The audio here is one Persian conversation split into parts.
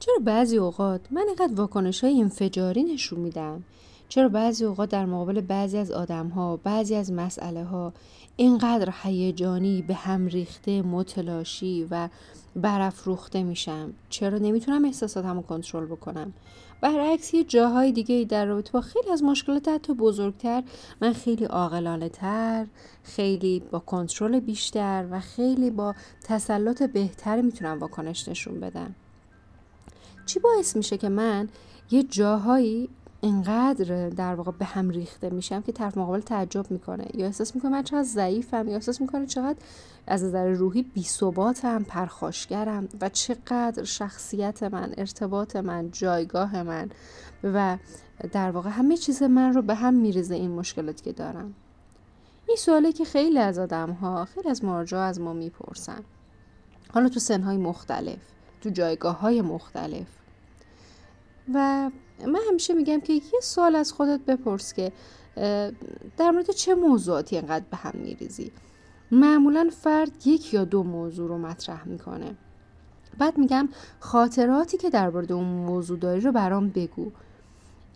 چرا بعضی اوقات من اینقدر واکنش های انفجاری نشون میدم؟ چرا بعضی اوقات در مقابل بعضی از آدم ها بعضی از مسئله ها اینقدر هیجانی به هم ریخته متلاشی و برافروخته میشم؟ چرا نمی‌تونم احساساتم رو کنترل بکنم؟ برعکس یه جاهای دیگه در رابطه با خیلی از مشکلات حتی بزرگتر من خیلی عاقلانه تر خیلی با کنترل بیشتر و خیلی با تسلط بهتر می‌تونم واکنش نشون بدم. چی باعث میشه که من یه جاهایی اینقدر در واقع به هم ریخته میشم که طرف مقابل تعجب می‌کنه؟ یا احساس می‌کنه من چقدر ضعیفم؟ یا احساس می‌کنه چقدر از نظر روحی بی ثباتم پرخاشگرم؟ و چقدر شخصیت من ارتباط من جایگاه من و در واقع همه چیز من رو به هم میریزه این مشکلاتی که دارم. این سوالی که خیلی از آدم ها خیلی از مراجعا از ما می‌پرسن. حالا تو سنهای مختلف تو جایگاه های مختلف و من همیشه میگم که یه سوال از خودت بپرس که در مورد چه موضوعاتی انقدر به هم میریزی؟ معمولا فرد یک یا دو موضوع رو مطرح می‌کنه. بعد میگم خاطراتی که در مورد اون موضوع داری رو برام بگو.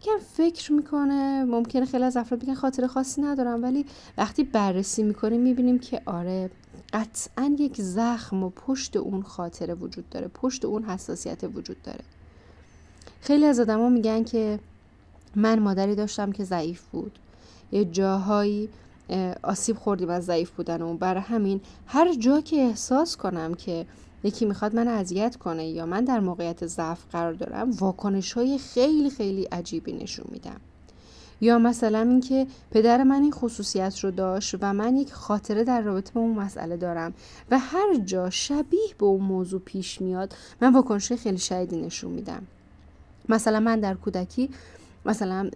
یکم فکر می‌کنه ممکنه خیلی از افراد بگن خاطره خاصی ندارم ولی وقتی بررسی می‌کنیم می‌بینیم که آره قطعا یک زخم و پشت اون خاطره وجود داره پشت اون حساسیت وجود داره. خیلی از آدما میگن که من مادری داشتم که ضعیف بود. یه جاهایی آسیب خوردیم از ضعیف بودن و برای همین هر جا که احساس کنم که یکی می‌خواد من اذیت کنه یا من در موقعیت ضعف قرار دارم واکنش های خیلی خیلی عجیبی نشون میدم. یا مثلا اینکه پدر من این خصوصیت رو داشت و من یک خاطره در رابطه با اون مسئله دارم و هر جا شبیه به اون موضوع پیش میاد من واکنش خیلی شدیدی نشون میدم. مثلا من در کودکی مثلا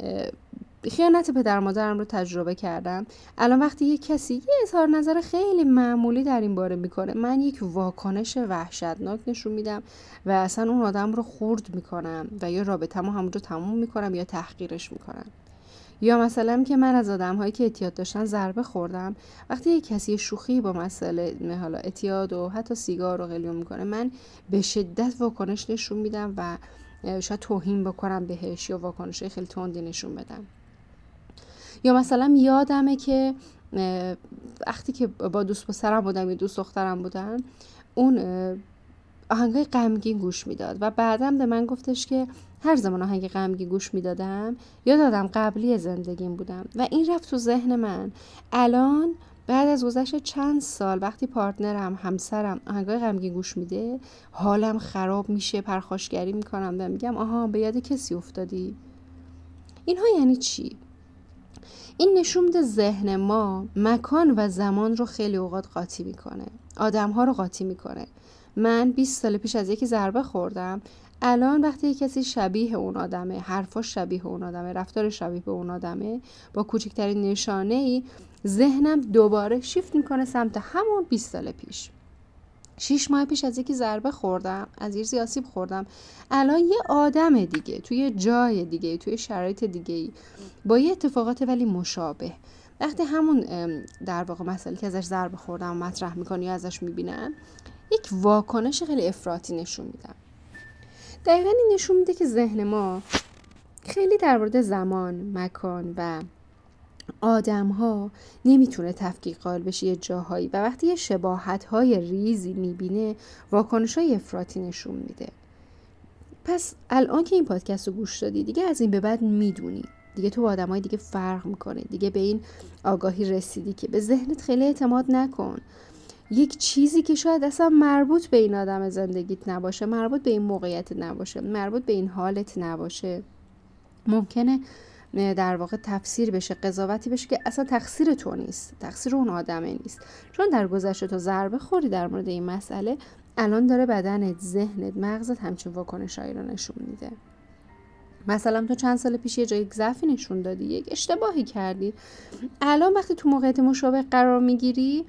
خیانت پدر مادرم رو تجربه کردم. الان وقتی یک کسی یه اظهار نظر خیلی معمولی در این باره می‌کنه من یک واکنش وحشتناک نشون میدم و اصلا اون آدم رو خورد می‌کنم و یا رابطه ما همونجا تموم می‌کنم یا تحقیرش می‌کنم. یا مثلا که من از آدم هایی که اعتیاد داشتن ضربه خوردم. وقتی یک کسی شوخی با مسئله حالا اعتیاد و حتی سیگار رو قلیون می‌کنه من به شدت واکنش نشون میدم و شاید توهین بکنم بهش یا واکنش خیلی تندی نشون بدم. یا مثلا یادمه که وقتی که با دوست پسرم بودم یا دوست دخترم بودن اون آهنگای غمگین گوش می‌داد و بعدم به من گفتش که هر زمان آهنگ غمگین گوش می‌دادم یادم قبلی زندگیم بودم. و این رفت تو ذهن من. الان بعد از گذشت چند سال وقتی پارتنرم همسرم آهنگای غمگین گوش میده حالم خراب میشه پرخاشگری می‌کنم و میگم آها به یاد کسی افتادی؟ اینها یعنی چی؟ این نشون میده ذهن ما مکان و زمان رو خیلی اوقات قاطی می‌کنه. آدم ها رو قاطی می‌کنه. من 20 سال پیش از یکی ضربه خوردم. الان وقتی کسی شبیه اون آدمه حرفاش شبیه اون آدمه رفتار شبیه به اون آدمه با کوچکترین نشانه ای ذهنم دوباره شیفت می‌کنه سمت همون 20 سال پیش. شیش ماه پیش از یکی ضربه خوردم از یه زیاسیب خوردم. الان یه آدم دیگه توی جای دیگه توی شرایط دیگه با یه اتفاقات ولی مشابه. وقتی همون در واقع مسئله که ازش ضربه خوردم مطرح می‌کنی یا ازش می‌بینم یک واکنش خیلی افراطی نشون میدم دقیقا این نشون میده که ذهن ما خیلی در مورد زمان مکان و آدم ها نمی‌تونه تفکیک قائل بشه یه جاهایی و وقتی یه شباهت های ریزی می‌بینه واکنش های افراطی نشون میده. پس الان که این پادکست رو گوش دادی دیگه از این به بعد می‌دونی. دیگه تو با آدم های دیگه فرق می‌کنه دیگه به این آگاهی رسیدی که به ذهنت خیلی اعتماد نکن. یک چیزی که شاید اصلا مربوط به این آدم زندگیت نباشه مربوط به این موقعیت نباشه مربوط به این حالت نباشه ممکنه در واقع تفسیر بشه قضاوتی بشه که اصلا تقصیر تو نیست تقصیر اون آدمه نیست. چون در گذشته تو ضربه خوری در مورد این مسئله الان داره بدنت ذهنت مغزت همچین واکنشهایی رو نشون میده. مثلا تو چند سال پیش یه جای ضعفی نشون دادی یک اشتباهی کردی. الان وقتی تو موقعیت مشابه قرار می‌گیری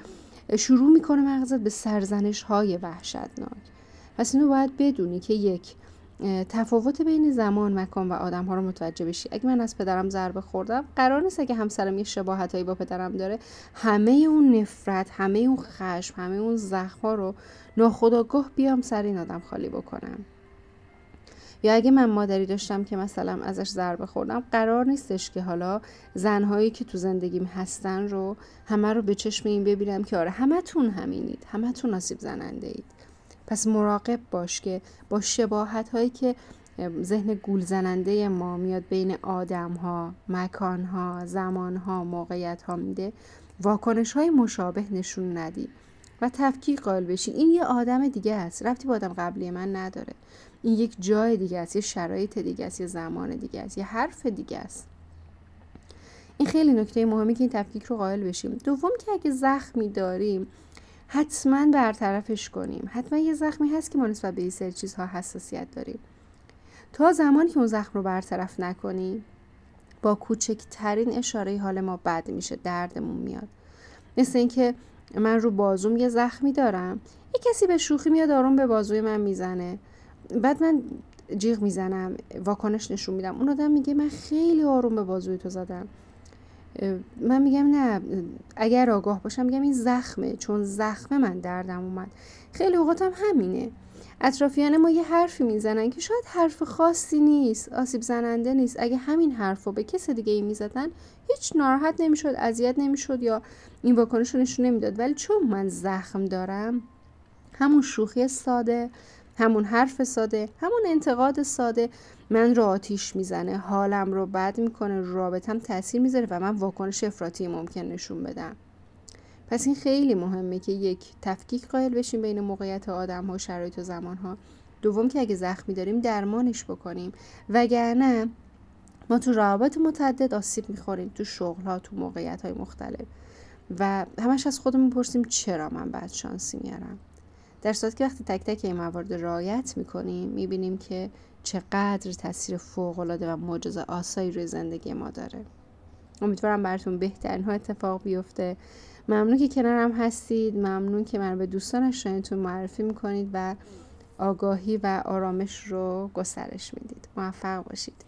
شروع می‌کنه مغزت به سرزنش های وحشتناک. پس اینو باید بدونی که یک تفاوت بین زمان مکان و آدم ها رو متوجه بشی. اگه من از پدرم ضربه خوردم قرار نیست اگه همسرم یه شباهت هایی با پدرم داره همه اون نفرت همه اون خشم همه اون زخم ها رو ناخداگاه بیام سر این آدم خالی بکنم. یا اگه من مادری داشتم که مثلا ازش ضربه خوردم قرار نیستش که حالا زنهایی که تو زندگیم هستن رو همه رو به چشم این ببینم که آره همتون همینید همتون آسیب زننده اید پس مراقب باش که با شباهت هایی که ذهن گول زننده ما میاد بین آدم ها، مکان ها، زمان ها، موقعیت ها میده واکنش های مشابه نشون ندی و تفکیک قائل بشین این یه آدم دیگه است. رفتی با آدم قبلی من نداره. این یک جای دیگه است یه شرایط دیگه است یه زمان دیگه است یه حرف دیگه است. این خیلی نکته مهمی که این تفکیک رو قائل بشیم. دوم که اگه زخمی داریم حتما برطرفش کنیم. حتما یه زخمی هست که ما نسبت به این سری چیزها حساسیت داریم. تا زمانی که اون زخم رو برطرف نکنیم با کوچکترین اشاره حال ما بد میشه دردمون میاد. مثل اینکه من رو بازوم یه زخمی دارم یه کسی به شوخی میاد آروم به بازوی من می‌زنه. بعد من جیغ می‌زنم واکنش نشون میدم. اون آدم میگه من خیلی آروم به بازوی تو زدم. من میگم نه اگر آگاه باشم میگم این زخمه چون زخمه من دردم اومد. خیلی اوقاتم همینه. اطرافیان ما یه حرفی می‌زنن که شاید حرف خاصی نیست آسیب زننده نیست. اگه همین حرف رو به کس دیگه ای می‌زدن هیچ ناراحت نمی‌شد اذیت نمی‌شد یا این واکنش رو نشون نمی‌داد. ولی چون من زخم دارم همون شوخی ساده همون حرف ساده همون انتقاد ساده من رو آتیش می‌زنه حالم رو بد می‌کنه رابطم تاثیر می‌ذاره و من واکنش افراطی ممکن نشون بدم. پس این خیلی مهمه که یک تفکیک قائل بشیم بین موقعیت آدم ها شرایط و زمان ها دوم که اگه زخمی داریم درمانش بکنیم. وگرنه ما تو روابط متعدد آسیب می‌خوریم تو شغل ها تو موقعیت های مختلف. و همش از خودمون پرسیم چرا من بعد شانسی میارم؟ در صورت که وقتی تک تک این موارد رعایت می‌کنیم می‌بینیم که چقدر تاثیر فوق العاده و معجزه آسایی روی زندگی ما داره. امیدوارم براتون بهترین ها اتفاق بیفته. ممنون که کنارم هستید. ممنون که من به دوستان شنیتون معرفی می‌کنید و آگاهی و آرامش رو گسترش می‌دید. موفق باشید.